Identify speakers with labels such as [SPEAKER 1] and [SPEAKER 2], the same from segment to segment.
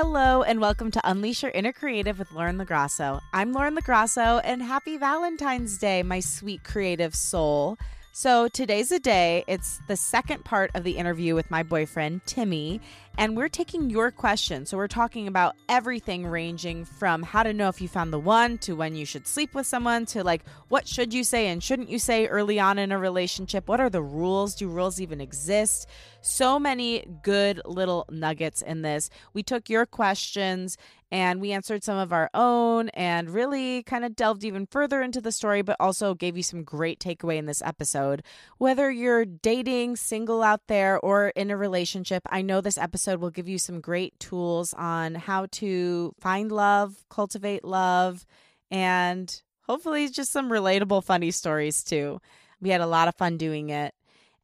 [SPEAKER 1] Hello, and welcome to Unleash Your Inner Creative with Lauren LoGrasso. I'm Lauren LoGrasso, and happy Valentine's Day, my sweet creative soul. So, today's a day. It's the second part of the interview with my boyfriend, Timmy, and we're taking your questions. So, we're talking about everything ranging from how to know if you found the one to when you should sleep with someone to like what should you say and shouldn't you say early on in a relationship? What are the rules? Do rules even exist? So many good little nuggets in this. We took your questions and we answered some of our own and really kind of delved even further into the story, but also gave you some great takeaway in this episode. Whether you're dating, single out there, or in a relationship, I know this episode will give you some great tools on how to find love, cultivate love, and hopefully just some relatable, funny stories too. We had a lot of fun doing it.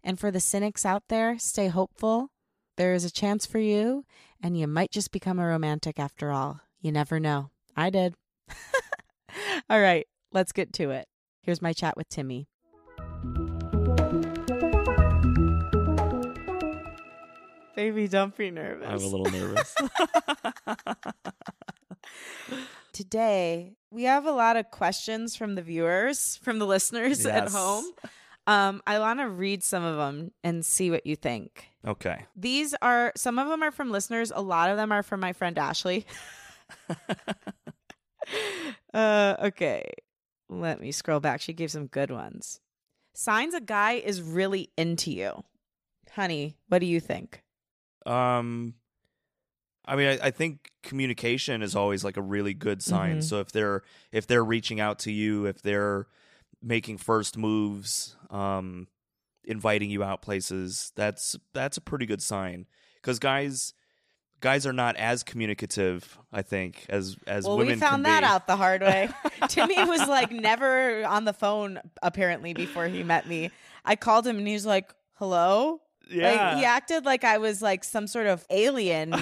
[SPEAKER 1] And for the cynics out there, stay hopeful. There is a chance for you, and you might just become a romantic after all. You never know. I did. all right, let's get to it. Here's my chat with Timmy. Baby, don't be nervous.
[SPEAKER 2] I'm a little nervous.
[SPEAKER 1] Today, we have a lot of questions from the viewers, from the listeners at home. Um, I want to read some of them and see what you think.
[SPEAKER 2] Okay.
[SPEAKER 1] These are some of them are from listeners. A lot of them are from my friend Ashley. uh, okay, let me scroll back. She gave some good ones. Signs a guy is really into you, honey. What do you think?
[SPEAKER 2] Um I mean I, I think communication is always like a really good sign.
[SPEAKER 1] Mhm.
[SPEAKER 2] So if they're if they're reaching out to you, if they're making first moves, um inviting you out places, that's that's a pretty good sign. Cuz guys guys are not as communicative, I think, as as
[SPEAKER 1] well,
[SPEAKER 2] women
[SPEAKER 1] we found that
[SPEAKER 2] be.
[SPEAKER 1] out the hard way. Timmy was like never on the phone apparently before he met me. I called him and he's like, "Hello."
[SPEAKER 2] Yeah.
[SPEAKER 1] Like he acted like I was like some sort of alien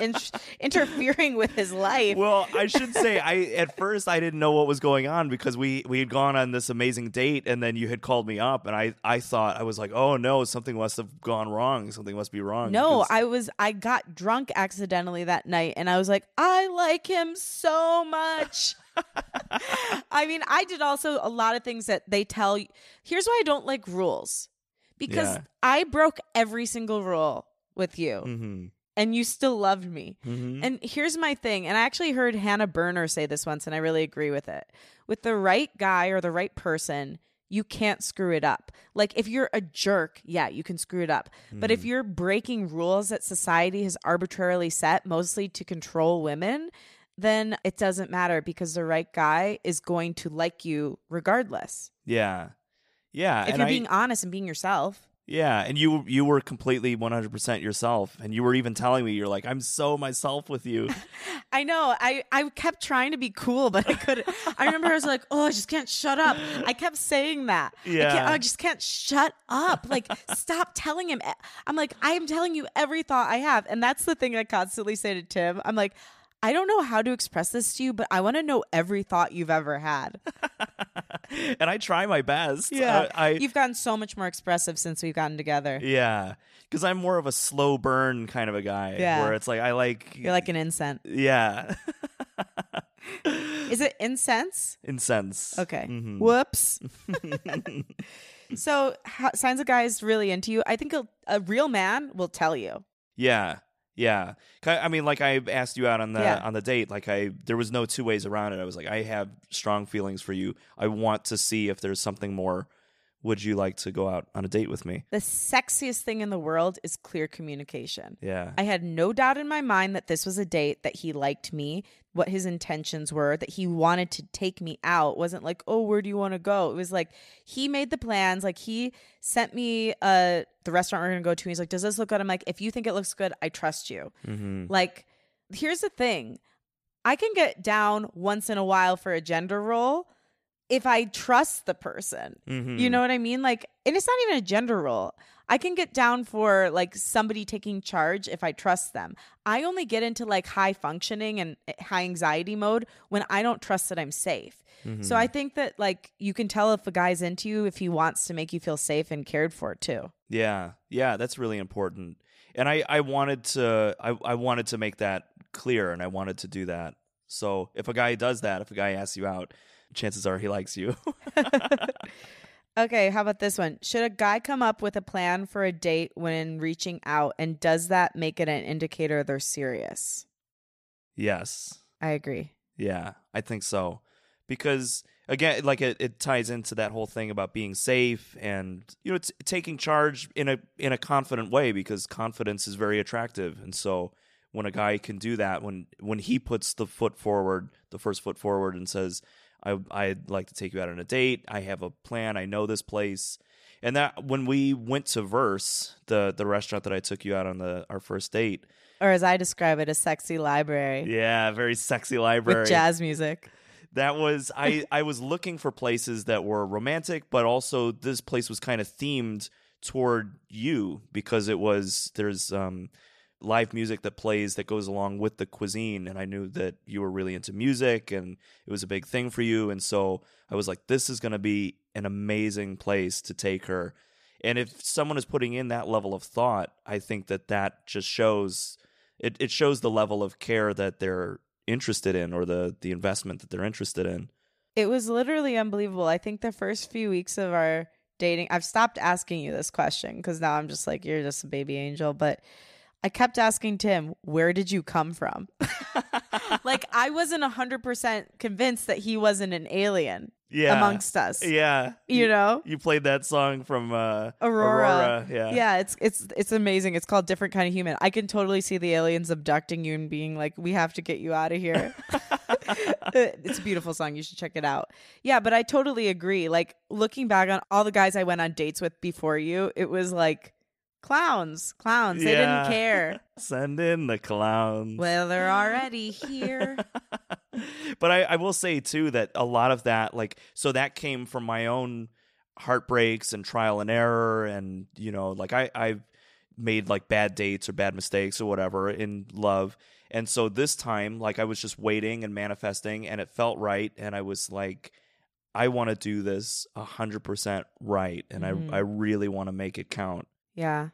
[SPEAKER 1] in- interfering with his life.
[SPEAKER 2] well, I should say I at first I didn't know what was going on because we we had gone on this amazing date and then you had called me up and I I thought I was like, "Oh no, something must have gone wrong. Something must be wrong."
[SPEAKER 1] no,
[SPEAKER 2] because-
[SPEAKER 1] I was I got drunk accidentally that night and I was like, I like him so much. I mean, I did also a lot of things that they tell you. Here's why I don't like rules. Because
[SPEAKER 2] Yeah.
[SPEAKER 1] I broke every single rule with you
[SPEAKER 2] Mhm.
[SPEAKER 1] and you still loved me.
[SPEAKER 2] Mhm.
[SPEAKER 1] And here's my thing, and I actually heard Hannah Berner say this once, and I really agree with it. With the right guy or the right person, you can't screw it up. Like if you're a jerk, yeah, you can screw it up. But
[SPEAKER 2] Mm.
[SPEAKER 1] if you're breaking rules that society has arbitrarily set, mostly to control women, then it doesn't matter because the right guy is going to like you regardless.
[SPEAKER 2] yeah. Yeah,
[SPEAKER 1] if you're
[SPEAKER 2] I-
[SPEAKER 1] being honest and being yourself.
[SPEAKER 2] Yeah, and you you were completely 100% yourself and you were even telling me you're like, "I'm so myself with you."
[SPEAKER 1] I know. I, I kept trying to be cool, but I couldn't. I remember I was like, oh, I just can't shut up. I kept saying that. I,
[SPEAKER 2] Yeah.
[SPEAKER 1] I just can't shut up. Like, stop telling him. I'm like, I am telling you every thought I have. And that's the thing I constantly say to Tim. I'm like, I don't know how to express this to you, but I want to know every thought you've ever had.
[SPEAKER 2] and I try my best.
[SPEAKER 1] Yeah.
[SPEAKER 2] I, I
[SPEAKER 1] You've gotten so much more expressive since we've gotten together.
[SPEAKER 2] Yeah, because I'm more of a slow burn kind of a guy.
[SPEAKER 1] Yeah.
[SPEAKER 2] where it's like I like
[SPEAKER 1] You're like an incense.
[SPEAKER 2] yeah,
[SPEAKER 1] Is it incense?
[SPEAKER 2] incense.
[SPEAKER 1] Okay.
[SPEAKER 2] Mhm.
[SPEAKER 1] Whoops. so, how, signs a guy's really into you. I think a, a real man will tell you.
[SPEAKER 2] Yeah, yeah. I mean, like I asked you out on the
[SPEAKER 1] Yeah.
[SPEAKER 2] on the date. Like I, there was no two ways around it. I was like, I have strong feelings for you. I want to see if there's something more. Would you like to go out on a date with me?
[SPEAKER 1] The sexiest thing in the world is clear communication.
[SPEAKER 2] Yeah.
[SPEAKER 1] I had no doubt in my mind that this was a date, that he liked me, what his intentions were, that he wanted to take me out. It wasn't like, oh, where do you want to go? It was like he made the plans. Like he sent me uh the restaurant we're gonna go to. He's like, Does this look good? I'm like, if you think it looks good, I trust you.
[SPEAKER 2] mm-hmm.
[SPEAKER 1] Like, here's the thing. I can get down once in a while for a gender role if I trust the person.
[SPEAKER 2] Mm-hmm.
[SPEAKER 1] You know what I mean? Like, and it's not even a gender role. I can get down for like somebody taking charge if I trust them. I only get into like high functioning and eh, high anxiety mode when I don't trust that I'm safe.
[SPEAKER 2] Mm-hmm.
[SPEAKER 1] So I think that like you can tell if a guy's into you if he wants to make you feel safe and cared for too.
[SPEAKER 2] Yeah, yeah, that's really important. And I, I wanted to, I, I wanted to make that clear, and I wanted to do that. So if a guy does that, if a guy asks you out, chances are he likes you.
[SPEAKER 1] okay, how about this one? Should a guy come up with a plan for a date when reaching out, and does that make it an indicator they're serious?
[SPEAKER 2] yes.
[SPEAKER 1] I agree.
[SPEAKER 2] Yeah, I think so. Because again, like it, it ties into that whole thing about being safe and you know t- taking charge in a in a confident way because confidence is very attractive. And so when a guy can do that, when when he puts the foot forward, the first foot forward, and says, "I I'd like to take you out on a date. I have a plan. I know this place." And that when we went to Verse, the the restaurant that I took you out on the our first date,
[SPEAKER 1] Or as I describe it, a sexy library
[SPEAKER 2] yeah, very sexy library
[SPEAKER 1] with jazz music.
[SPEAKER 2] that was I I was looking for places that were romantic, but also this place was kind of themed toward you because it was there's um live music that plays that goes along with the cuisine and I knew that you were really into music and it was a big thing for you and so I was like this is going to be an amazing place to take her. And if someone is putting in that level of thought, I think that that just shows it, it shows the level of care that they're interested in or the the investment that they're interested in.
[SPEAKER 1] It was literally unbelievable. I think the first few weeks of our dating, I've stopped asking you this question because now I'm just like, you're just a baby angel. But I kept asking Tim, where did you come from? like, I wasn't 100% convinced that he wasn't an alien
[SPEAKER 2] Yeah.
[SPEAKER 1] amongst us.
[SPEAKER 2] yeah.
[SPEAKER 1] You know?
[SPEAKER 2] You played that song from uh
[SPEAKER 1] Aurora.
[SPEAKER 2] Yeah.
[SPEAKER 1] Yeah, it's it's it's amazing. It's called Different Kind of Human. I can totally see the aliens abducting you and being like, "We have to get you out of here." it's a beautiful song. You should check it out. Yeah, but I totally agree. Like looking back on all the guys I went on dates with before you, it was like clowns, clowns. They
[SPEAKER 2] Yeah.
[SPEAKER 1] didn't care.
[SPEAKER 2] Send in the clowns.
[SPEAKER 1] Well, they're already here.
[SPEAKER 2] but I, I will say too that a lot of that, like, so that came from my own heartbreaks and trial and error, and you know, like I, I've made like bad dates or bad mistakes or whatever in love, and so this time, like, I was just waiting and manifesting, and it felt right, and I was like, I want to do this a hundred percent right, and
[SPEAKER 1] Mhm.
[SPEAKER 2] I, I really want to make it count.
[SPEAKER 1] Yeah.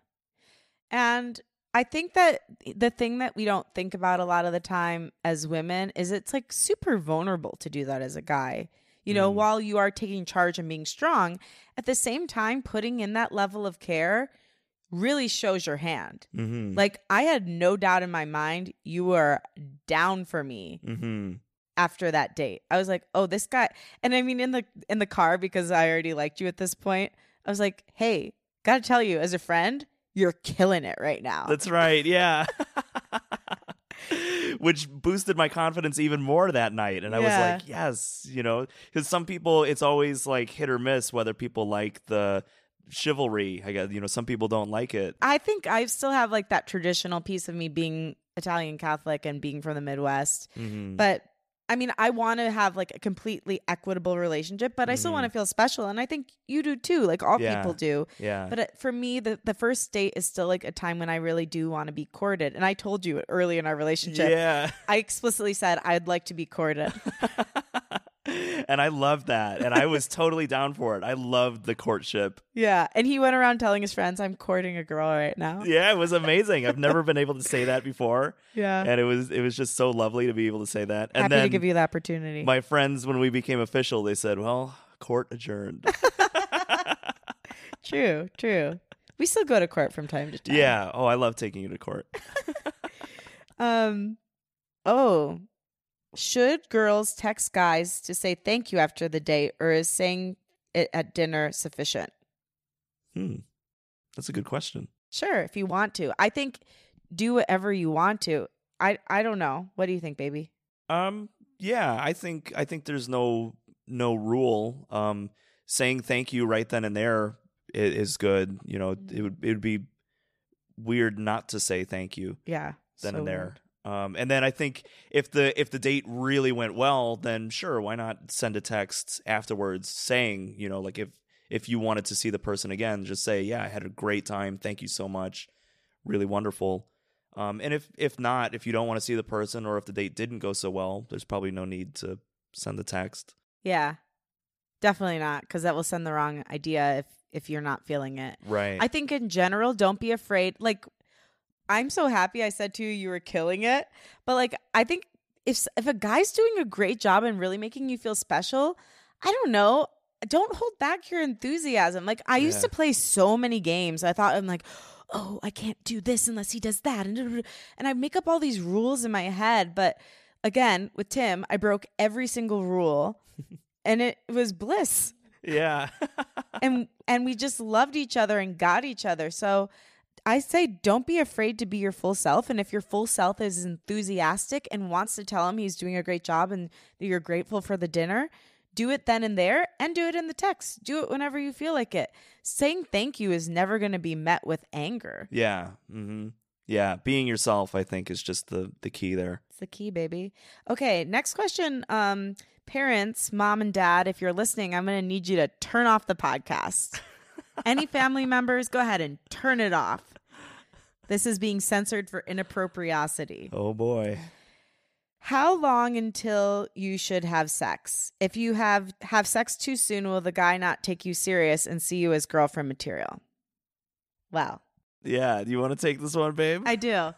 [SPEAKER 1] And I think that the thing that we don't think about a lot of the time as women is it's like super vulnerable to do that as a guy. You know,
[SPEAKER 2] Mm.
[SPEAKER 1] while you are taking charge and being strong, at the same time, putting in that level of care really shows your hand.
[SPEAKER 2] Mm-hmm.
[SPEAKER 1] Like, I had no doubt in my mind you were down for me
[SPEAKER 2] mm-hmm.
[SPEAKER 1] after that date. I was like, "Oh, this guy." And I mean in the in the car because I already liked you at this point. I was like, "Hey, got to tell you as a friend, you're killing it right now."
[SPEAKER 2] That's right. Yeah. Which boosted my confidence even more that night. And I was like, yes, you know, because some people, it's always like hit or miss whether people like the chivalry. I guess, you know, some people don't like it.
[SPEAKER 1] I think I still have like that traditional piece of me being Italian Catholic and being from the Midwest.
[SPEAKER 2] Mhm.
[SPEAKER 1] But I mean, I want to have like a completely equitable relationship, but I still want to mm-hmm. feel special. And I think you do too. Like all
[SPEAKER 2] Yeah.
[SPEAKER 1] people do.
[SPEAKER 2] yeah.
[SPEAKER 1] But it, for me, the, the first date is still like a time when I really do want to be courted. And I told you early in our relationship,
[SPEAKER 2] yeah.
[SPEAKER 1] I explicitly said I'd like to be courted.
[SPEAKER 2] and I loved that. And I was totally down for it. I loved the courtship.
[SPEAKER 1] yeah. And he went around telling his friends, I'm courting a girl right now.
[SPEAKER 2] Yeah, it was amazing. I've never been able to say that before.
[SPEAKER 1] Yeah.
[SPEAKER 2] And it was it was just so lovely to be able to say that. And
[SPEAKER 1] Happy
[SPEAKER 2] then
[SPEAKER 1] to give you the opportunity.
[SPEAKER 2] my friends when we became official they said well court adjourned
[SPEAKER 1] true, true. We still go to court from time to time.
[SPEAKER 2] yeah oh i love taking you to court
[SPEAKER 1] Um. Oh, should girls text guys to say thank you after the date, or is saying it at dinner sufficient?
[SPEAKER 2] hmm that's a good question
[SPEAKER 1] Sure, if you want to. I think do whatever you want to. I I don't know. What do you think, baby?
[SPEAKER 2] um yeah i think i think there's no no rule um saying thank you right then and there is, is good you know it would it would be weird not to say thank you
[SPEAKER 1] Yeah.
[SPEAKER 2] then
[SPEAKER 1] so
[SPEAKER 2] and there
[SPEAKER 1] weird.
[SPEAKER 2] Um and then i think if the if the date really went well then sure why not send a text afterwards saying you know like if if you wanted to see the person again just say yeah i had a great time thank you so much really wonderful um and if if not if you don't want to see the person or if the date didn't go so well there's probably no need to send the text
[SPEAKER 1] Yeah. Definitely not, because that will send the wrong idea if if you're not feeling it.
[SPEAKER 2] right
[SPEAKER 1] I think in general, don't be afraid. Like I'm so happy I said to you you were killing it. But like I think if if a guy's doing a great job and really making you feel special, I don't know, don't hold back your enthusiasm. Like I used to play so many games. I thought I'm like, "Oh, I can't do this unless he does that." And and I make up all these rules in my head, but again, with Tim, I broke every single rule and it was bliss
[SPEAKER 2] Yeah.
[SPEAKER 1] and and we just loved each other and got each other. So I say don't be afraid to be your full self and if your full self is enthusiastic and wants to tell him he's doing a great job and that you're grateful for the dinner, do it then and there and do it in the text. Do it whenever you feel like it. Saying thank you is never going to be met with anger.
[SPEAKER 2] yeah. Mm-hmm. Yeah. Being yourself, I think, is just the the key there.
[SPEAKER 1] It's the key, baby. Okay, next question. Um, parents, mom and dad, if you're listening, I'm going to need you to turn off the podcast. Any family members, go ahead and turn it off. This is being censored for inappropriosity.
[SPEAKER 2] Oh boy.
[SPEAKER 1] How long until you should have sex? If you have have sex too soon, will the guy not take you serious and see you as girlfriend material? Well,
[SPEAKER 2] Yeah. Do you want to take this one, babe?
[SPEAKER 1] I do.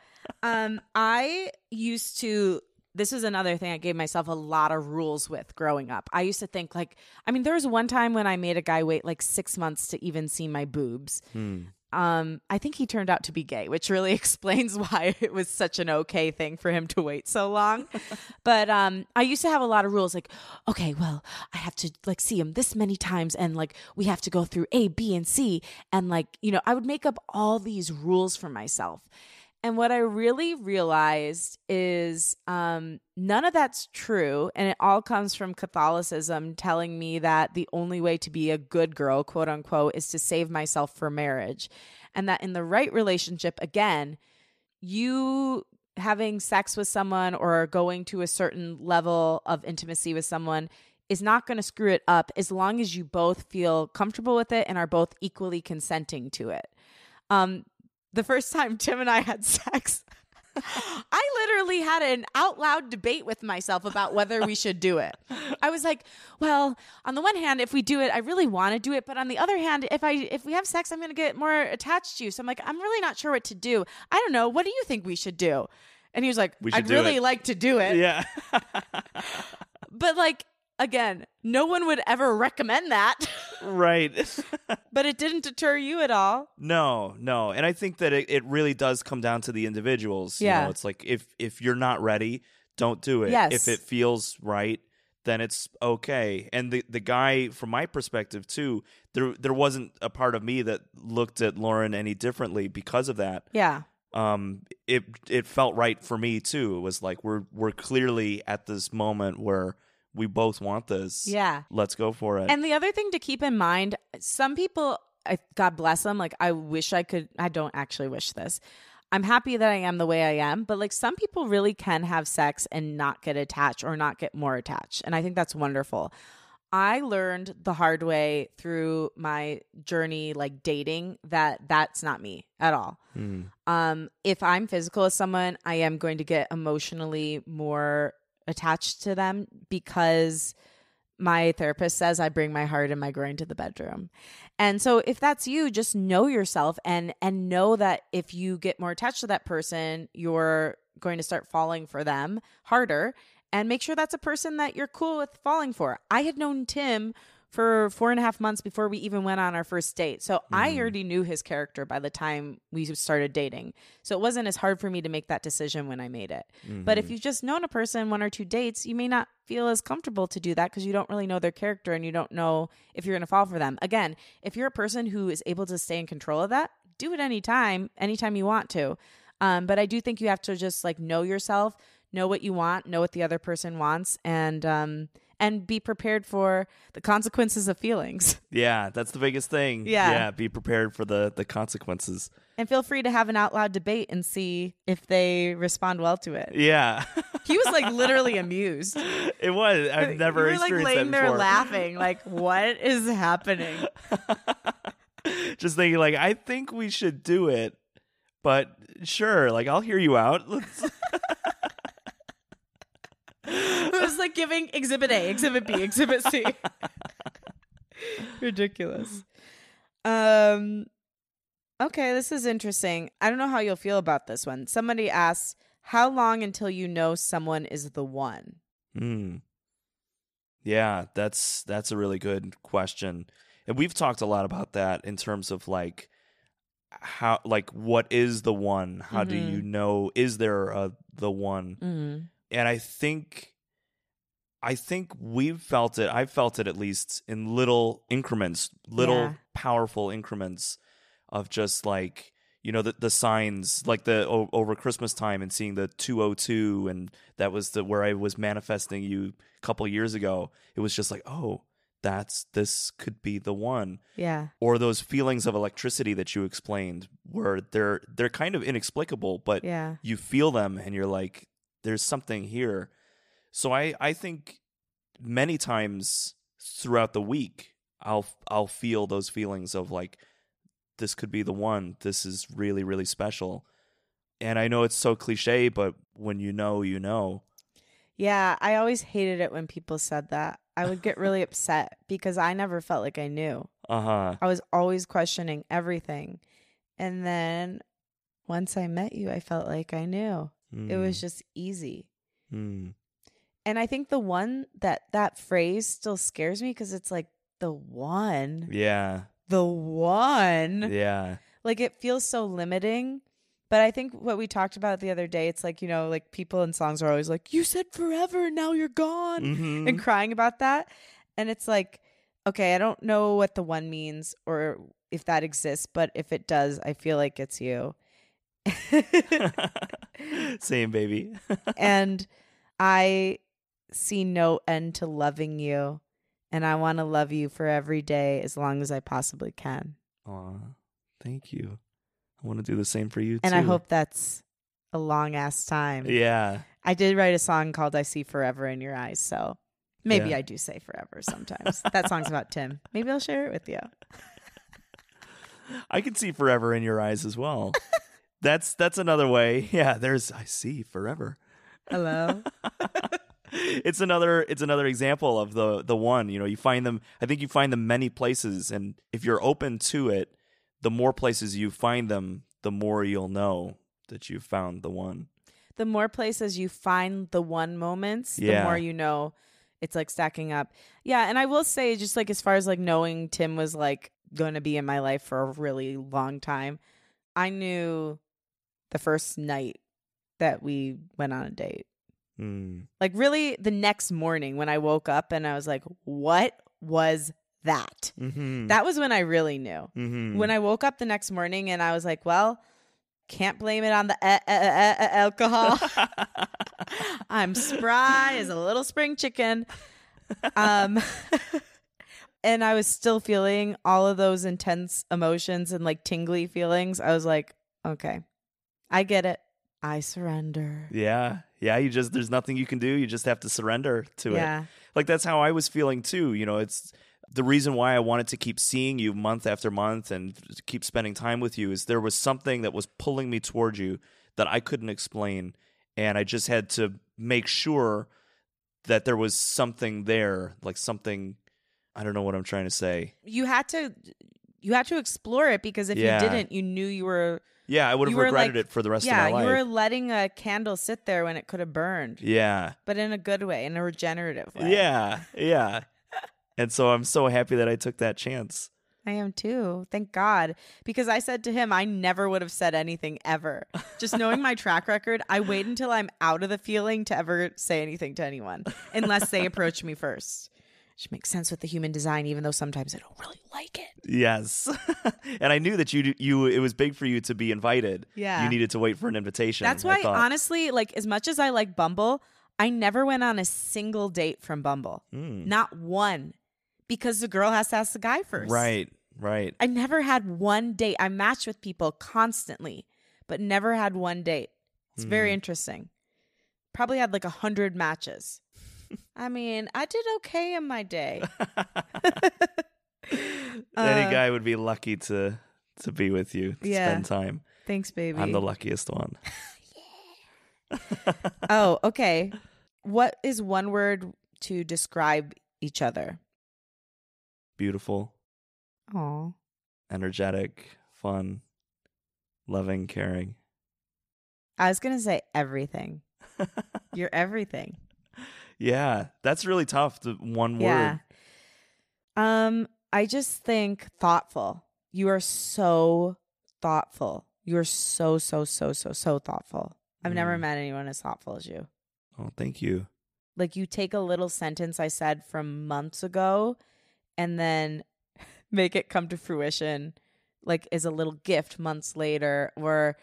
[SPEAKER 1] Um, I used to. This is another thing I gave myself a lot of rules with growing up. I used to think like, I mean, there was one time when I made a guy wait like six months to even see my boobs.
[SPEAKER 2] Hmm.
[SPEAKER 1] Um, I think he turned out to be gay, which really explains why it was such an okay thing for him to wait so long. but um, I used to have a lot of rules, like, okay, well, I have to like see him this many times, and like we have to go through A, B, and C, and like you know, I would make up all these rules for myself. And what I really realized is um, none of that's true. And it all comes from Catholicism telling me that the only way to be a good girl, quote unquote, is to save myself for marriage. And that in the right relationship, again, you having sex with someone or going to a certain level of intimacy with someone is not going to screw it up as long as you both feel comfortable with it and are both equally consenting to it. Um, the first time Tim and I had sex, I literally had an out loud debate with myself about whether we should do it. I was like, well, on the one hand, if we do it, I really want to do it, but on the other hand, if I if we have sex, I'm going to get more attached to you. So I'm like, I'm really not sure what to do. I don't know. What do you think we should do? And he was like,
[SPEAKER 2] We should
[SPEAKER 1] I'd really
[SPEAKER 2] it."
[SPEAKER 1] like to do it.
[SPEAKER 2] Yeah.
[SPEAKER 1] But like again, no one would ever recommend that.
[SPEAKER 2] Right.
[SPEAKER 1] but it didn't deter you at all.
[SPEAKER 2] No, no. And I think that it, it really does come down to the individuals. You
[SPEAKER 1] Yeah.
[SPEAKER 2] know, it's like if if you're not ready, don't do it.
[SPEAKER 1] Yes.
[SPEAKER 2] If it feels right, then it's okay. And the the guy from my perspective too, there there wasn't a part of me that looked at Lauren any differently because of that.
[SPEAKER 1] Yeah.
[SPEAKER 2] Um it it felt right for me too. It was like we're we're clearly at this moment where we both want this.
[SPEAKER 1] Yeah.
[SPEAKER 2] Let's go for it.
[SPEAKER 1] And the other thing to keep in mind, some people, I, God bless them, like I wish I could, I don't actually wish this. I'm happy that I am the way I am, but like some people really can have sex and not get attached or not get more attached. And I think that's wonderful. I learned the hard way through my journey, like dating, that that's not me at all.
[SPEAKER 2] Hmm.
[SPEAKER 1] Um, if I'm physical with someone, I am going to get emotionally more attached to them because my therapist says I bring my heart and my groin to the bedroom. And so if that's you, just know yourself and and know that if you get more attached to that person, you're going to start falling for them harder and make sure that's a person that you're cool with falling for. I had known Tim for four and a half months before we even went on our first date. So I already knew his character by the time we started dating. So it wasn't as hard for me to make that decision when I made it. But if you've just known a person one or two dates, you may not feel as comfortable to do that because you don't really know their character and you don't know if you're going to fall for them. Again, if you're a person who is able to stay in control of that, do it anytime, anytime you want to. Um, but I do think you have to just like know yourself, know what you want, know what the other person wants, and um, and be prepared for the consequences of feelings.
[SPEAKER 2] Yeah, that's the biggest thing.
[SPEAKER 1] Yeah.
[SPEAKER 2] Yeah, be prepared for the the consequences.
[SPEAKER 1] And feel free to have an out loud debate and see if they respond well to it.
[SPEAKER 2] Yeah.
[SPEAKER 1] He was like literally amused.
[SPEAKER 2] it was. I've never
[SPEAKER 1] you were like laying there laughing, like, what is happening?
[SPEAKER 2] Just thinking like I think we should do it. But sure, like I'll hear you out. Let's
[SPEAKER 1] It was like giving exhibit A, exhibit B, exhibit C. Ridiculous. Um Okay, this is interesting. I don't know how you'll feel about this one. Somebody asks, "How long until you know someone is the one?"
[SPEAKER 2] Hmm. Yeah, that's that's a really good question. And we've talked a lot about that in terms of like how like what is the one? How do
[SPEAKER 1] Mhm.
[SPEAKER 2] you know is there a the one?
[SPEAKER 1] Mm-hmm.
[SPEAKER 2] And I think I think we've felt it. I've felt it at least in little increments, little
[SPEAKER 1] Yeah.
[SPEAKER 2] powerful increments of just like you know the the signs like the o- over Christmas time and seeing the 202 and that was the where I was manifesting you a couple years ago. It was just like, "Oh, that's this could be the one."
[SPEAKER 1] Yeah.
[SPEAKER 2] Or those feelings of electricity that you explained where they're they're kind of inexplicable, but
[SPEAKER 1] Yeah.
[SPEAKER 2] you feel them and you're like there's something here so i i think many times throughout the week i'll i'll feel those feelings of like this could be the one this is really really special and i know it's so cliche but when you know you know
[SPEAKER 1] Yeah, I always hated it when people said that. I would get really upset because I never felt like I knew.
[SPEAKER 2] uh-huh
[SPEAKER 1] I was always questioning everything. And then once I met you, I felt like I knew. It was just easy.
[SPEAKER 2] mm.
[SPEAKER 1] And I think the one that that phrase still scares me because it's like the one,
[SPEAKER 2] yeah
[SPEAKER 1] the one.
[SPEAKER 2] yeah
[SPEAKER 1] Like it feels so limiting. But I think what we talked about the other day, it's like, you know, like people in songs are always like, you said forever, and now you're gone,
[SPEAKER 2] Mhm.
[SPEAKER 1] and crying about that. And it's like, okay, I don't know what the one means or if that exists, but if it does, I feel like it's you.
[SPEAKER 2] same baby
[SPEAKER 1] and I see no end to loving you. And I want to love you for every day as long as I possibly can.
[SPEAKER 2] Aw, thank you i want to do the same for you too.
[SPEAKER 1] And
[SPEAKER 2] too
[SPEAKER 1] I hope that's a long ass time.
[SPEAKER 2] yeah
[SPEAKER 1] I did write a song called I See Forever in Your Eyes. So maybe
[SPEAKER 2] Yeah.
[SPEAKER 1] I do say forever sometimes. that song's about Tim. Maybe I'll share it with you.
[SPEAKER 2] I can see forever in your eyes as well. That's that's another way. Yeah, there's I see forever.
[SPEAKER 1] Hello.
[SPEAKER 2] it's another it's another example of the the one, you know, you find them I think you find them many places and if you're open to it, the more places you find them, the more you'll know that you've found the one.
[SPEAKER 1] the more places you find the one moments, the more you know it's like stacking up. Yeah, and I will say just like as far as like knowing Tim was like going to be in my life for a really long time, I knew the first night that we went on a date.
[SPEAKER 2] Mm.
[SPEAKER 1] Like really the next morning when I woke up and I was like, "What was that?"
[SPEAKER 2] Mhm.
[SPEAKER 1] That was when I really knew.
[SPEAKER 2] Mhm.
[SPEAKER 1] When I woke up the next morning and I was like, "Well, can't blame it on the uh, uh, uh, alcohol." I'm spry as a little spring chicken. Um and I was still feeling all of those intense emotions and like tingly feelings. I was like, okay. I get it. I surrender.
[SPEAKER 2] yeah. Yeah, you just there's nothing you can do. You just have to surrender to it.
[SPEAKER 1] yeah.
[SPEAKER 2] like that's how I was feeling too. You know, it's the reason why I wanted to keep seeing you month after month and keep spending time with you is there was something that was pulling me toward you that I couldn't explain, and I just had to make sure that there was something there, like something. I don't know what I'm trying to say.
[SPEAKER 1] You had to you had to explore it because if
[SPEAKER 2] Yeah.
[SPEAKER 1] you didn't, you knew you were
[SPEAKER 2] Yeah, I would have regretted
[SPEAKER 1] like-
[SPEAKER 2] it for the rest
[SPEAKER 1] yeah,
[SPEAKER 2] of my life.
[SPEAKER 1] Yeah, you were letting a candle sit there when it could have burned,
[SPEAKER 2] Yeah,
[SPEAKER 1] but in a good way, in a regenerative way.
[SPEAKER 2] yeah, yeah. and so I'm so happy that I took that chance.
[SPEAKER 1] I am too. Thank God. Because I said to him, I never would have said anything ever. Just knowing my track record, I wait until I'm out of the feeling to ever say anything to anyone, unless they approach me first. Which makes sense with the human design, even though sometimes I don't really like it.
[SPEAKER 2] Yes, and I knew that you you it was big for you to be invited.
[SPEAKER 1] Yeah.
[SPEAKER 2] you needed to wait for an invitation.
[SPEAKER 1] That's why, honestly, like as much as I like Bumble, I never went on a single date from Bumble.
[SPEAKER 2] Mm.
[SPEAKER 1] Not one. Because the girl has to ask the guy first.
[SPEAKER 2] Right, right.
[SPEAKER 1] I never had one date. I matched with people constantly, but never had one date. It's very
[SPEAKER 2] Hmm.
[SPEAKER 1] interesting. Probably had like a hundred matches. I mean, I did okay in my day.
[SPEAKER 2] Any
[SPEAKER 1] Uh,
[SPEAKER 2] guy would be lucky to to be with you, to
[SPEAKER 1] Yeah.
[SPEAKER 2] spend time.
[SPEAKER 1] Thanks, baby.
[SPEAKER 2] I'm the luckiest one.
[SPEAKER 1] oh, okay. What is one word to describe each other?
[SPEAKER 2] Beautiful,
[SPEAKER 1] Oh,
[SPEAKER 2] energetic, fun. loving, caring.
[SPEAKER 1] I was gonna say everything. You're everything.
[SPEAKER 2] Yeah, that's really tough. The one
[SPEAKER 1] Yeah.
[SPEAKER 2] word.
[SPEAKER 1] Um, I just think thoughtful. You are so thoughtful. You are so so so so so thoughtful. I've never
[SPEAKER 2] Mm.
[SPEAKER 1] met anyone as thoughtful as you.
[SPEAKER 2] Oh, thank you.
[SPEAKER 1] Like you take a little sentence I said from months ago and then make it come to fruition like is a little gift months later or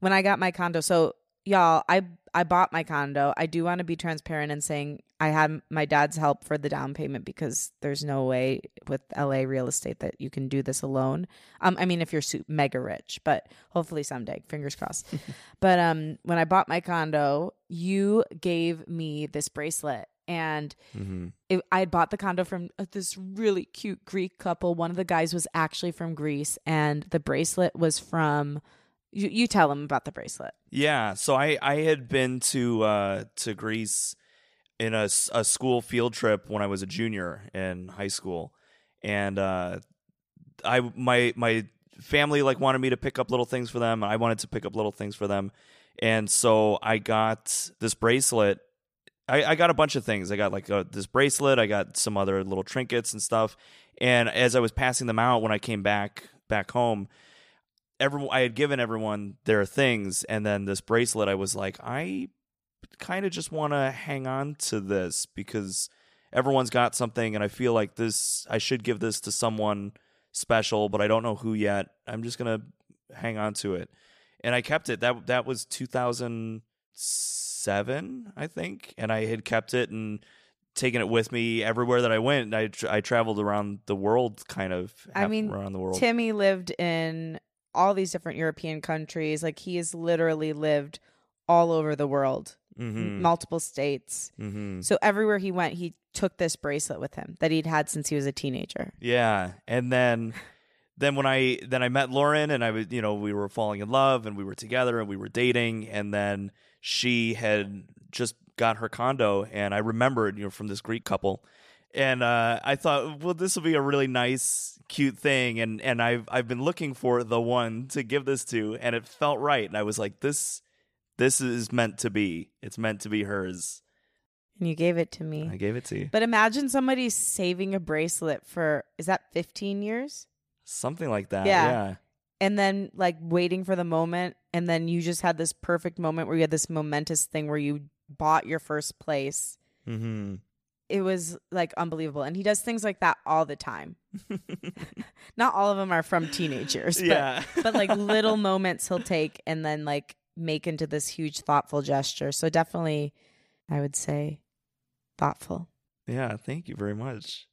[SPEAKER 1] when I got my condo. So y'all, I I bought my condo. I do want to be transparent and saying I had my dad's help for the down payment because there's no way with LA real estate that you can do this alone. Um, I mean, if you're mega rich, but hopefully someday, fingers crossed. but um, when I bought my condo, you gave me this bracelet, and
[SPEAKER 2] hmm
[SPEAKER 1] it, I had bought the condo from uh, this really cute Greek couple. One of the guys was actually from Greece, and the bracelet was from. You, you tell them about the bracelet.
[SPEAKER 2] Yeah, so I I had been to uh to Greece in a, a school field trip when I was a junior in high school, and uh, I my my family like wanted me to pick up little things for them. and I wanted to pick up little things for them, and so I got this bracelet. I, I got a bunch of things. I got like a, this bracelet. I got some other little trinkets and stuff. And as I was passing them out when I came back back home, everyone I had given everyone their things, and then this bracelet. I was like, I kind of just want to hang on to this because everyone's got something, and I feel like this. I should give this to someone special, but I don't know who yet. I'm just gonna hang on to it, and I kept it. That that was 2007, I think, and I had kept it and taken it with me everywhere that I went. I I traveled around the world, kind of.
[SPEAKER 1] I mean,
[SPEAKER 2] around the world.
[SPEAKER 1] Timmy lived in all these different European countries. Like he has literally lived all over the world,
[SPEAKER 2] mm-hmm.
[SPEAKER 1] multiple states.
[SPEAKER 2] Mm-hmm.
[SPEAKER 1] So everywhere he went, he took this bracelet with him that he'd had since he was a teenager.
[SPEAKER 2] Yeah, and then then when I then I met Lauren and I was you know we were falling in love and we were together and we were dating and then she had just got her condo and I remembered you know from this Greek couple and uh, I thought well this will be a really nice cute thing and and I've I've been looking for the one to give this to and it felt right and I was like this this is meant to be it's meant to be hers
[SPEAKER 1] And you gave it to me.
[SPEAKER 2] I gave it to you
[SPEAKER 1] But imagine somebody saving a bracelet for is that 15 years?
[SPEAKER 2] something like that
[SPEAKER 1] Yeah.
[SPEAKER 2] yeah.
[SPEAKER 1] And then like waiting for the moment and then you just had this perfect moment where you had this momentous thing where you bought your first place.
[SPEAKER 2] Mm-hmm.
[SPEAKER 1] It was like unbelievable. And he does things like that all the time. Not all of them are from teenagers, but
[SPEAKER 2] yeah.
[SPEAKER 1] but like little moments he'll take and then like make into this huge thoughtful gesture. So definitely I would say thoughtful.
[SPEAKER 2] yeah, thank you very much.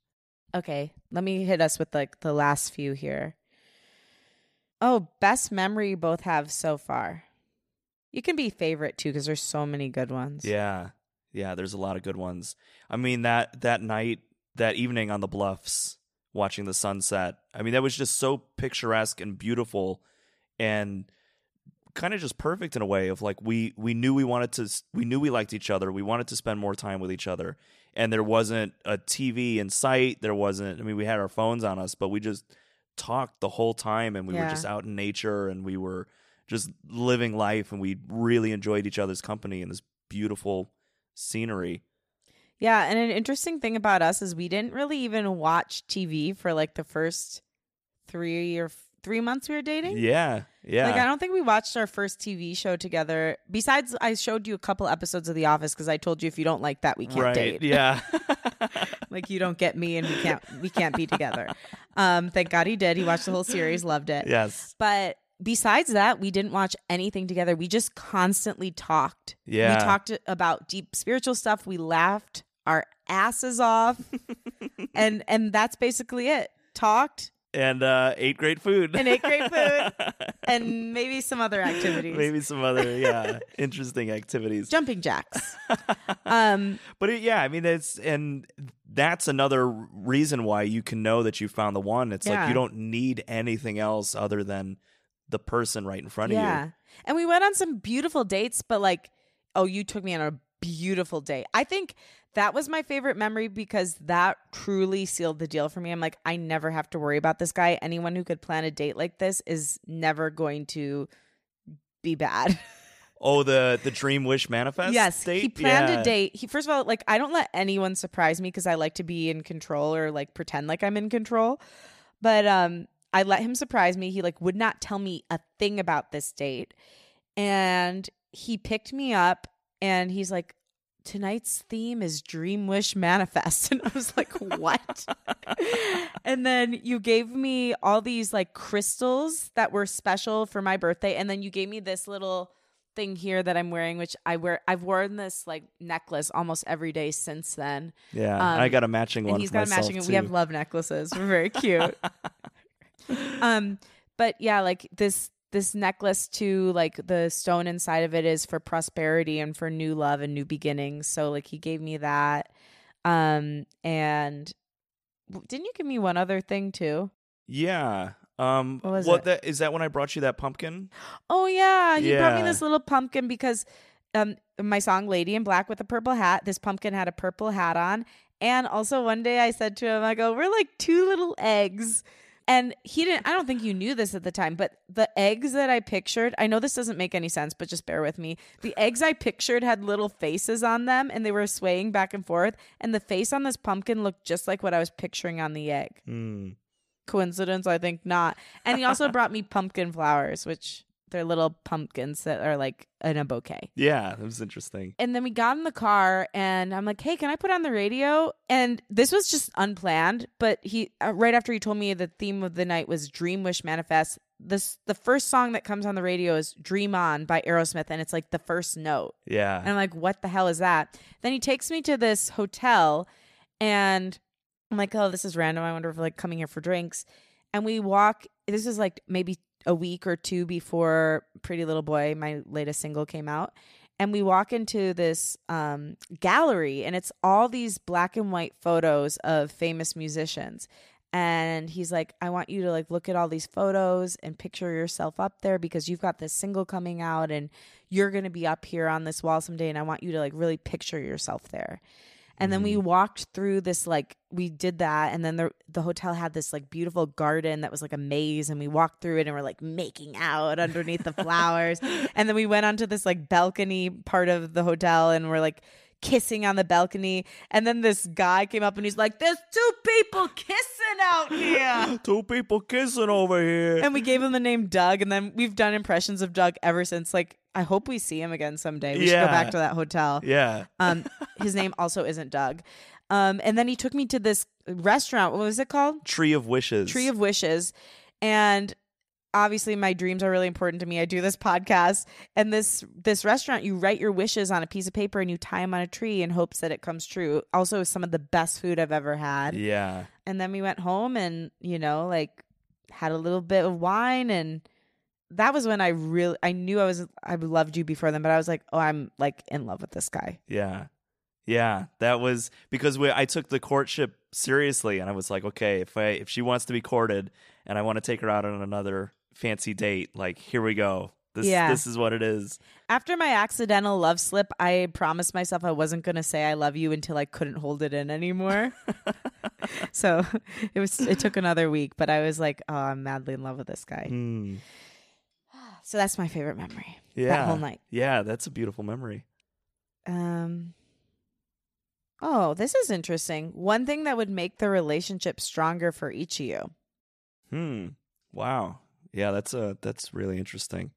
[SPEAKER 1] Okay, let me hit us with like the last few here. Oh, best memory you both have so far. You can be favorite too because there's so many good ones.
[SPEAKER 2] Yeah. Yeah, there's a lot of good ones. I mean that that night, that evening on the bluffs watching the sunset. I mean that was just so picturesque and beautiful and kind of just perfect in a way of like we we knew we wanted to we knew we liked each other. We wanted to spend more time with each other. And there wasn't a TV in sight. There wasn't I mean we had our phones on us, but we just talked the whole time and we were just out in nature and we were just living life and we really enjoyed each other's company in this beautiful scenery.
[SPEAKER 1] Yeah, and an interesting thing about us is we didn't really even watch TV for like the first three or f- three months we were dating.
[SPEAKER 2] Yeah, yeah.
[SPEAKER 1] Like I don't think we watched our first TV show together. Besides, I showed you a couple episodes of The Office because I told you if you don't like that, we can't
[SPEAKER 2] right.
[SPEAKER 1] date.
[SPEAKER 2] Yeah.
[SPEAKER 1] like you don't get me, and we can't we can't be together. Um, thank God he did. He watched the whole series, loved it.
[SPEAKER 2] yes.
[SPEAKER 1] But besides that, we didn't watch anything together. We just constantly talked.
[SPEAKER 2] Yeah.
[SPEAKER 1] We talked about deep spiritual stuff. We laughed our asses off. and and that's basically it. Talked
[SPEAKER 2] And uh ate great food.
[SPEAKER 1] And ate great food. and maybe some other activities.
[SPEAKER 2] Maybe some other yeah, interesting activities.
[SPEAKER 1] Jumping jacks. um
[SPEAKER 2] But it, yeah, I mean it's and that's another reason why you can know that you found the one. It's like you don't need anything else other than the person right in front of you.
[SPEAKER 1] yeah. And we went on some beautiful dates, but like, oh, you took me on a beautiful date. I think that was my favorite memory because that truly sealed the deal for me. I'm like, I never have to worry about this guy. Anyone who could plan a date like this is never going to be bad.
[SPEAKER 2] Oh, the the Dream Wish Manifest.
[SPEAKER 1] yes,
[SPEAKER 2] date?
[SPEAKER 1] he planned
[SPEAKER 2] Yeah.
[SPEAKER 1] a date. He first of all, like I don't let anyone surprise me because I like to be in control or like pretend like I'm in control. But um, I let him surprise me. He like would not tell me a thing about this date, and he picked me up and he's like, "Tonight's theme is Dream Wish Manifest," and I was like, "What?" and then you gave me all these like crystals that were special for my birthday, and then you gave me this little thing here that I'm wearing, which I wear. I've worn this like necklace almost every day since then.
[SPEAKER 2] Yeah,
[SPEAKER 1] Um,
[SPEAKER 2] I got a matching one.
[SPEAKER 1] and he's got a matching.
[SPEAKER 2] Too.
[SPEAKER 1] We have love necklaces. We're very cute. um, but yeah, like this this necklace too. Like the stone inside of it is for prosperity and for new love and new beginnings. So like he gave me that. Um, and didn't you give me one other thing too?
[SPEAKER 2] Yeah. Um.
[SPEAKER 1] What was
[SPEAKER 2] what that is that when I brought you that pumpkin?
[SPEAKER 1] Oh yeah, he brought me this little pumpkin because um my song Lady in Black with a purple hat, this pumpkin had a purple hat on. And also one day I said to him, I go, We're like two little eggs. And he didn't I don't think you knew this at the time, but the eggs that I pictured, I know this doesn't make any sense, but just bear with me. The eggs I pictured had little faces on them and they were swaying back and forth. And the face on this pumpkin looked just like what I was picturing on the egg.
[SPEAKER 2] Hmm.
[SPEAKER 1] Coincidence? I think not. And he also brought me pumpkin flowers, which they're little pumpkins that are like in a bouquet.
[SPEAKER 2] Yeah, that was interesting.
[SPEAKER 1] And then we got in the car, and I'm like, "Hey, can I put on the radio?" And this was just unplanned, but he uh, right after he told me the theme of the night was "Dream Wish Manifest." This the first song that comes on the radio is "Dream On" by Aerosmith, and it's like the first note.
[SPEAKER 2] Yeah.
[SPEAKER 1] And I'm like, what the hell is that? Then he takes me to this hotel and I'm like, oh, this is random. I wonder if like coming here for drinks. And we walk, this is like maybe a week or two before Pretty Little Boy, my latest single, came out. And we walk into this um, gallery, and it's all these black and white photos of famous musicians. And he's like, I want you to like look at all these photos and picture yourself up there because you've got this single coming out and you're to be up here on this wall someday. And I want you to like really picture yourself there. And then we mm-hmm. walked through this like we did that, and then the the hotel had this like beautiful garden that was like a maze, and we walked through it and we're like making out underneath the flowers, and then we went onto this like balcony part of the hotel, and we're like kissing on the balcony, and then this guy came up and he's like, "There's two people kissing out here."
[SPEAKER 2] Two people kissing over here.
[SPEAKER 1] And we gave him the name Doug, and then we've done impressions of Doug ever since. Like, I hope we see him again someday. We should go back to that hotel.
[SPEAKER 2] yeah.
[SPEAKER 1] Um, his name also isn't Doug. Um, and then he took me to this restaurant. What was it called?
[SPEAKER 2] Tree of Wishes.
[SPEAKER 1] Tree of Wishes. And obviously, my dreams are really important to me. I do this podcast, and this this restaurant, you write your wishes on a piece of paper and you tie them on a tree in hopes that it comes true. Also, some of the best food I've ever had.
[SPEAKER 2] Yeah.
[SPEAKER 1] And then we went home and you know, like had a little bit of wine and. That was when I really I knew I was I loved you before then, but I was like, oh, I'm like in love with this guy.
[SPEAKER 2] Yeah. Yeah, that was because we, I took the courtship seriously, and I was like, okay, if I if she wants to be courted, and I want to take her out on another fancy date, like here we go. This
[SPEAKER 1] Yeah.
[SPEAKER 2] this is what it is.
[SPEAKER 1] After my accidental love slip, I promised myself I wasn't going to say I love you until I couldn't hold it in anymore. so it was it took another week, but I was like, "Oh, I'm madly in love with this guy."
[SPEAKER 2] Hmm.
[SPEAKER 1] So that's my favorite memory.
[SPEAKER 2] Yeah,
[SPEAKER 1] That whole night.
[SPEAKER 2] Yeah, that's a beautiful memory.
[SPEAKER 1] Um Oh, this is interesting. One thing that would make the relationship stronger for each of you.
[SPEAKER 2] Hmm. Wow. Yeah, that's a that's really interesting.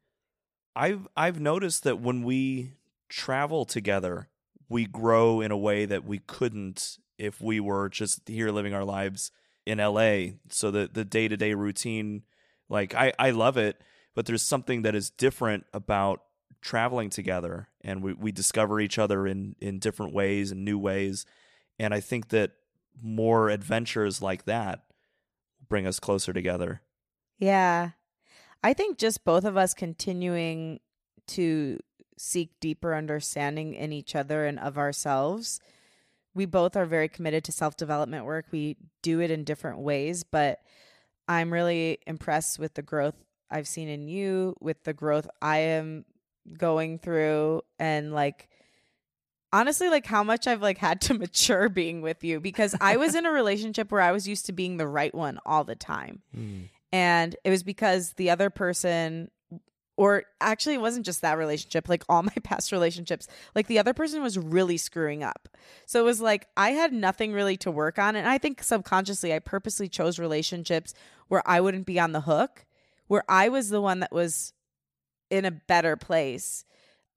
[SPEAKER 2] I've I've noticed that when we travel together, we grow in a way that we couldn't if we were just here living our lives in LA. So the the day-to-day routine like I I love it, but there's something that is different about traveling together and we we discover each other in in different ways and new ways. And I think that more adventures like that bring us closer together.
[SPEAKER 1] Yeah. I think just both of us continuing to seek deeper understanding in each other and of ourselves. We both are very committed to self development work. We do it in different ways, but I'm really impressed with the growth I've seen in you, with the growth I am going through, and like honestly like how much I've like had to mature being with you because I was in a relationship where I was used to being the right one all the time. Mm. And it was because the other person or actually it wasn't just that relationship like all my past relationships like the other person was really screwing up. So it was like i had nothing really to work on. And i think subconsciously i purposely chose relationships where i wouldn't be on the hook where i was the one that was in a better place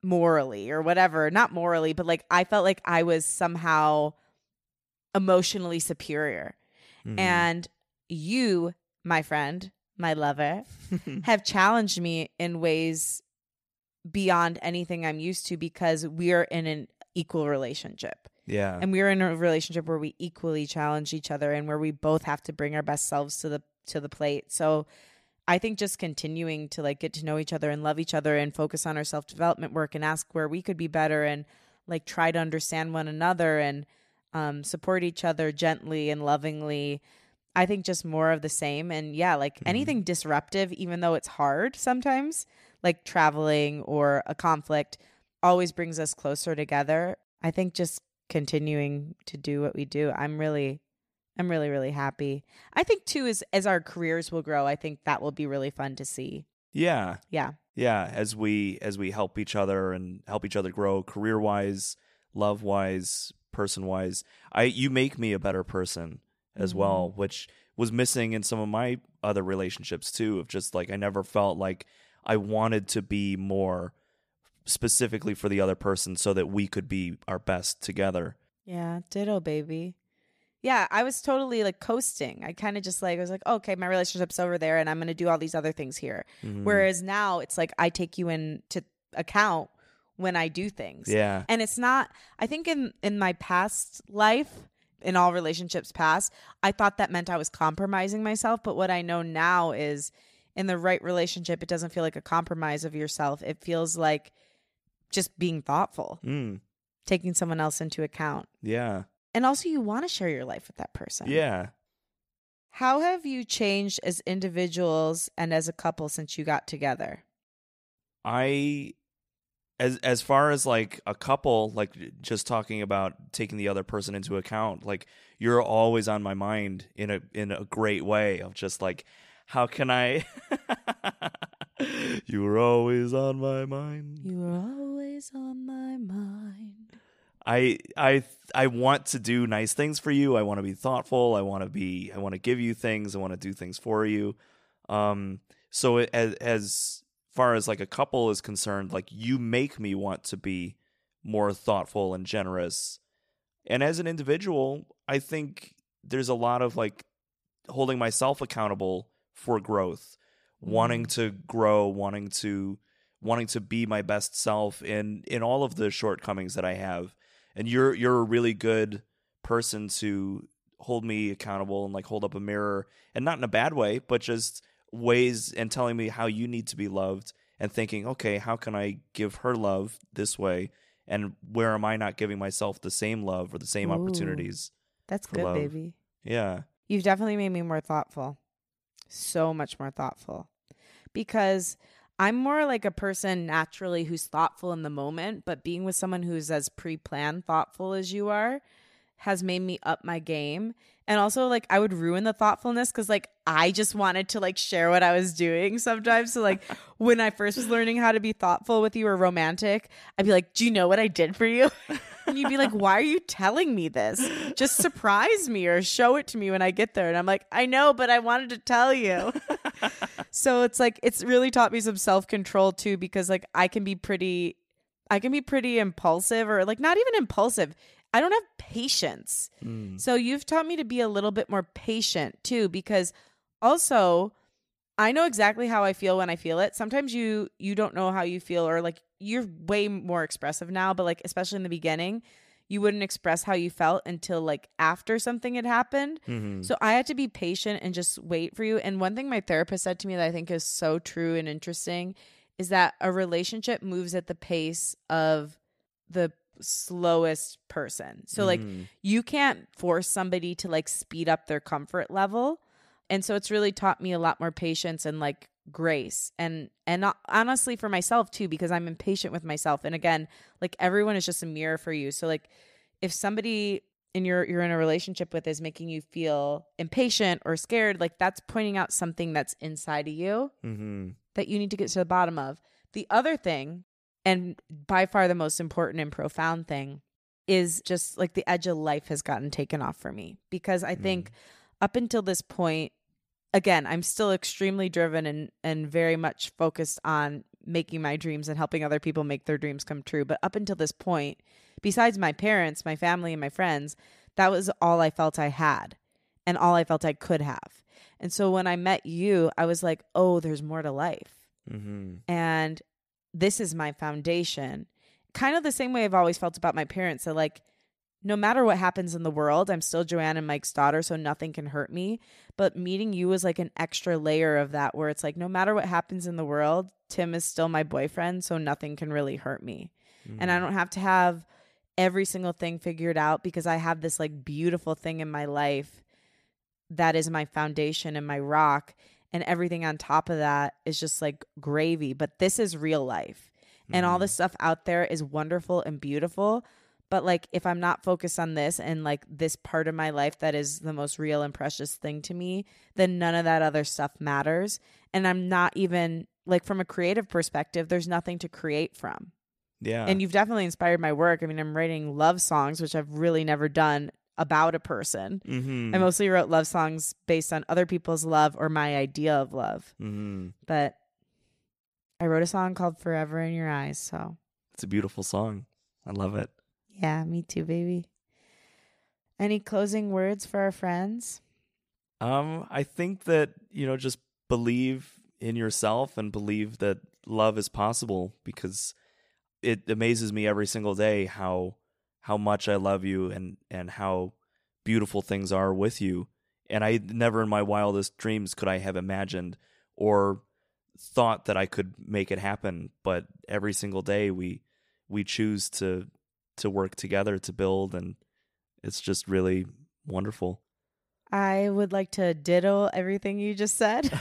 [SPEAKER 1] morally or whatever. Not morally but like i felt like i was somehow emotionally superior.
[SPEAKER 2] Mhm.
[SPEAKER 1] and you my friend my lover have challenged me in ways beyond anything I'm used to because we're in an equal relationship.
[SPEAKER 2] yeah.
[SPEAKER 1] And we're in a relationship where we equally challenge each other and where we both have to bring our best selves to the to the plate. So I think just continuing to like get to know each other and love each other and focus on our self-development work and ask where we could be better and like try to understand one another and um, support each other gently and lovingly. I think just more of the same. And yeah, like
[SPEAKER 2] Mhm.
[SPEAKER 1] anything disruptive, even though it's hard sometimes, like traveling or a conflict, always brings us closer together. I think just continuing to do what we do, I'm really, I'm really, really happy. I think too, is as our careers will grow, I think that will be really fun to see.
[SPEAKER 2] yeah.
[SPEAKER 1] Yeah.
[SPEAKER 2] yeah as we as we help each other and help each other grow career wise love wise person wise i you make me a better person as
[SPEAKER 1] Mhm.
[SPEAKER 2] well which was missing in some of my other relationships too of just like i never felt like i wanted to be more specifically for the other person so that we could be our best together
[SPEAKER 1] Yeah, ditto, baby. Yeah, I was totally like coasting. I kind of just like, I was like, okay, my relationship's over there and I'm going to do all these other things here.
[SPEAKER 2] Mhm.
[SPEAKER 1] Whereas now it's like I take you into account when I do things.
[SPEAKER 2] yeah
[SPEAKER 1] And it's not, I think in, in my past life, in all relationships past, I thought that meant I was compromising myself. But what I know now is in the right relationship, it doesn't feel like a compromise of yourself. It feels like just being thoughtful,
[SPEAKER 2] mm,
[SPEAKER 1] taking someone else into account.
[SPEAKER 2] yeah
[SPEAKER 1] And also, you want to share your life with that person.
[SPEAKER 2] yeah
[SPEAKER 1] How have you changed as individuals and as a couple since you got together?
[SPEAKER 2] I as as far as like a couple like just talking about taking the other person into account like you're always on my mind in a in a great way of just like how can I You were always on my mind.
[SPEAKER 1] You were always on my mind.
[SPEAKER 2] I I I want to do nice things for you. I want to be thoughtful. I want to be I want to give you things. I want to do things for you. Um so it, as as far as like a couple is concerned, like you make me want to be more thoughtful and generous. And as an individual, I think there's a lot of like holding myself accountable for growth, wanting mm. to grow, wanting to wanting to be my best self in in all of the shortcomings that I have. And you're you're a really good person to hold me accountable and like hold up a mirror and not in a bad way, but just ways and telling me how you need to be loved and thinking, okay, how can I give her love this way? And where am I not giving myself the same love or the same
[SPEAKER 1] Ooh.
[SPEAKER 2] opportunities?
[SPEAKER 1] That's good,
[SPEAKER 2] love.
[SPEAKER 1] baby.
[SPEAKER 2] Yeah.
[SPEAKER 1] You've definitely made me more thoughtful. So much more thoughtful. Because I'm more like a person naturally who's thoughtful in the moment, but being with someone who's as pre planned thoughtful as you are has made me up my game. And also, like, I would ruin the thoughtfulness because, like, I just wanted to, like, share what I was doing sometimes. So, like, when I first was learning how to be thoughtful with you or romantic, I'd be like, Do you know what I did for you? And you'd be like, Why are you telling me this? Just surprise me or show it to me when I get there. And I'm like, I know, but I wanted to tell you. so it's like, it's really taught me some self control too, because like I can be pretty, I can be pretty impulsive or like not even impulsive. I don't have patience.
[SPEAKER 2] Mm.
[SPEAKER 1] So you've taught me to be a little bit more patient too, because also I know exactly how I feel when I feel it. Sometimes you you don't know how you feel, or like you're way more expressive now, but like especially in the beginning, you wouldn't express how you felt until like after something had happened.
[SPEAKER 2] Mhm.
[SPEAKER 1] So I had to be patient and just wait for you. And one thing my therapist said to me that I think is so true and interesting is that a relationship moves at the pace of the slowest person. So like
[SPEAKER 2] Mhm.
[SPEAKER 1] you can't force somebody to like speed up their comfort level. And so it's really taught me a lot more patience and like grace and and honestly for myself too because I'm impatient with myself. And again, like everyone is just a mirror for you. So like if somebody in your you're in a relationship with is making you feel impatient or scared, like that's pointing out something that's inside of you.
[SPEAKER 2] Mhm.
[SPEAKER 1] that you need to get to the bottom of. The other thing, and by far the most important and profound thing, is just like the edge of life has gotten taken off for me because I think up until this point, again, I'm still extremely driven and and very much focused on making my dreams and helping other people make their dreams come true. But up until this point, besides my parents, my family, and my friends, that was all I felt I had and all I felt I could have. And so when I met you, I was like, oh, there's more to life.
[SPEAKER 2] Mm-hmm.
[SPEAKER 1] And this is my foundation. Kind of the same way I've always felt about my parents. So, like, no matter what happens in the world, I'm still Joanne and Mike's daughter, so nothing can hurt me. But meeting you was like an extra layer of that, where it's like, no matter what happens in the world, Tim is still my boyfriend, so nothing can really hurt me. And I mm. don't have to have every single thing figured out because I have this like beautiful thing in my life that is my foundation and my rock. And everything on top of that is just like gravy. But this is real life. And all the mm. stuff out there is wonderful and beautiful. But like, if I'm not focused on this and like this part of my life that is the most real and precious thing to me, then none of that other stuff matters. And I'm not even like, from a creative perspective, there's nothing to create from.
[SPEAKER 2] yeah.
[SPEAKER 1] And you've definitely inspired my work. I mean, I'm writing love songs, which I've really never done about a person.
[SPEAKER 2] mm-hmm.
[SPEAKER 1] I mostly wrote love songs based on other people's love or my idea of love.
[SPEAKER 2] mm-hmm.
[SPEAKER 1] But I wrote a song called Forever in Your Eyes. So,
[SPEAKER 2] It's a beautiful song. I love it.
[SPEAKER 1] Yeah, me too, baby. Any closing words for our friends?
[SPEAKER 2] Um, I think that you know, just believe in yourself and believe that love is possible because it amazes me every single day how how much I love you and and how beautiful things are with you. And I never in my wildest dreams could I have imagined or thought that I could make it happen. But every single day we we choose to to work together to build and it's just really wonderful.
[SPEAKER 1] I would like to diddle everything you just said.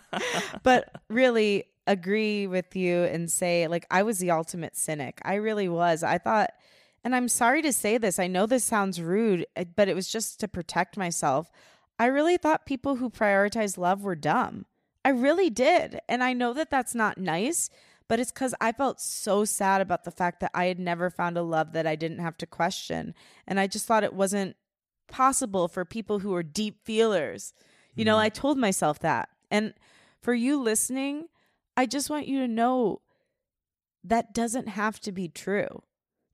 [SPEAKER 1] but really agree with you and say like I was the ultimate cynic. I really was. I thought and I'm sorry to say this. I know this sounds rude, eh, but it was just to protect myself. I really thought people who prioritize love were dumb. I really did. And I know that that's not nice, but it's cuz I felt so sad about the fact that I had never found a love that I didn't have to question. And I just thought it wasn't possible for people who are deep feelers. You know, mm. I told myself that. And for you listening, I just want you to know that doesn't have to be true.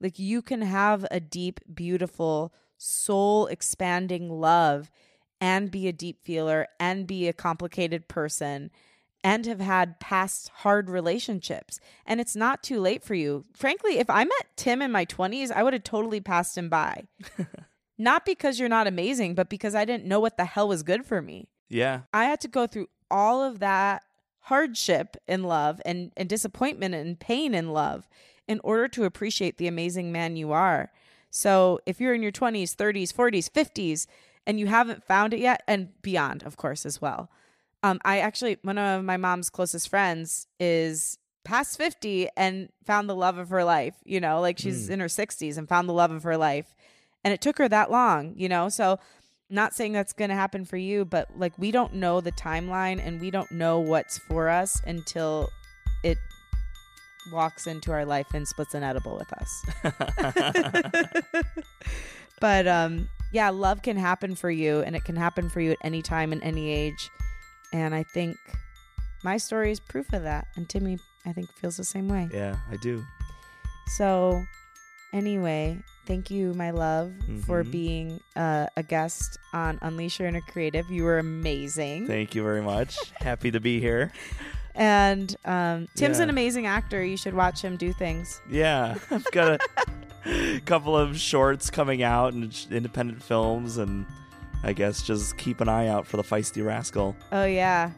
[SPEAKER 1] Like you can have a deep, beautiful, soul expanding love and be a deep feeler and be a complicated person and have had past hard relationships. And it's not too late for you. Frankly, if I met Tim in my 20s, I would have totally passed him by. not because you're not amazing, but because I didn't know what the hell was good for me.
[SPEAKER 2] Yeah.
[SPEAKER 1] I had to go through all of that hardship in love and, and disappointment and pain in love in order to appreciate the amazing man you are. So if you're in your 20s, 30s, 40s, 50s, and you haven't found it yet, and beyond, of course, as well. Um, I actually, one of my mom's closest friends is past 50 and found the love of her life, you know, like she's in her 60s and found the love of her life. And it took her that long, you know? So, not saying that's going to happen for you, but like we don't know the timeline and we don't know what's for us until it walks into our life and splits an edible with us. but um yeah, love can happen for you and it can happen for you at any time and any age. And I think my story is proof of that. And Timmy, I think, feels the same way.
[SPEAKER 2] yeah, I do.
[SPEAKER 1] So, anyway, thank you, my love, for
[SPEAKER 2] Mhm.
[SPEAKER 1] being uh, a guest on Unleash Your Inner Creative. You were amazing.
[SPEAKER 2] Thank you very much. Happy to be here.
[SPEAKER 1] and um, Tim's an amazing actor. You should watch him do things.
[SPEAKER 2] Yeah, I've got a couple of shorts coming out and independent films, and I guess just keep an eye out for the feisty rascal.
[SPEAKER 1] Oh, yeah.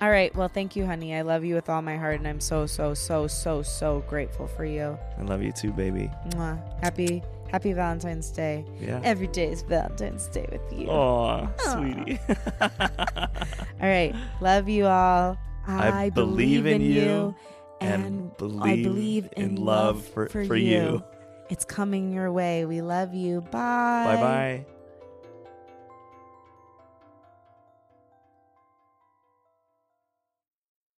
[SPEAKER 1] All right. Well, thank you, honey. I love you with all my heart, and I'm so, so, so, so, so grateful for you.
[SPEAKER 2] I love you too, baby.
[SPEAKER 1] Mwah. Happy, happy Valentine's Day.
[SPEAKER 2] Yeah.
[SPEAKER 1] Every day is Valentine's Day with you.
[SPEAKER 2] Aw, sweetie.
[SPEAKER 1] All right. Love you all.
[SPEAKER 2] I believe in you
[SPEAKER 1] and,
[SPEAKER 2] and
[SPEAKER 1] I
[SPEAKER 2] believe
[SPEAKER 1] believe in,
[SPEAKER 2] in
[SPEAKER 1] love
[SPEAKER 2] love for-
[SPEAKER 1] for,
[SPEAKER 2] for
[SPEAKER 1] you.
[SPEAKER 2] you.
[SPEAKER 1] It's coming your way. We love you. Bye.
[SPEAKER 2] bye bye.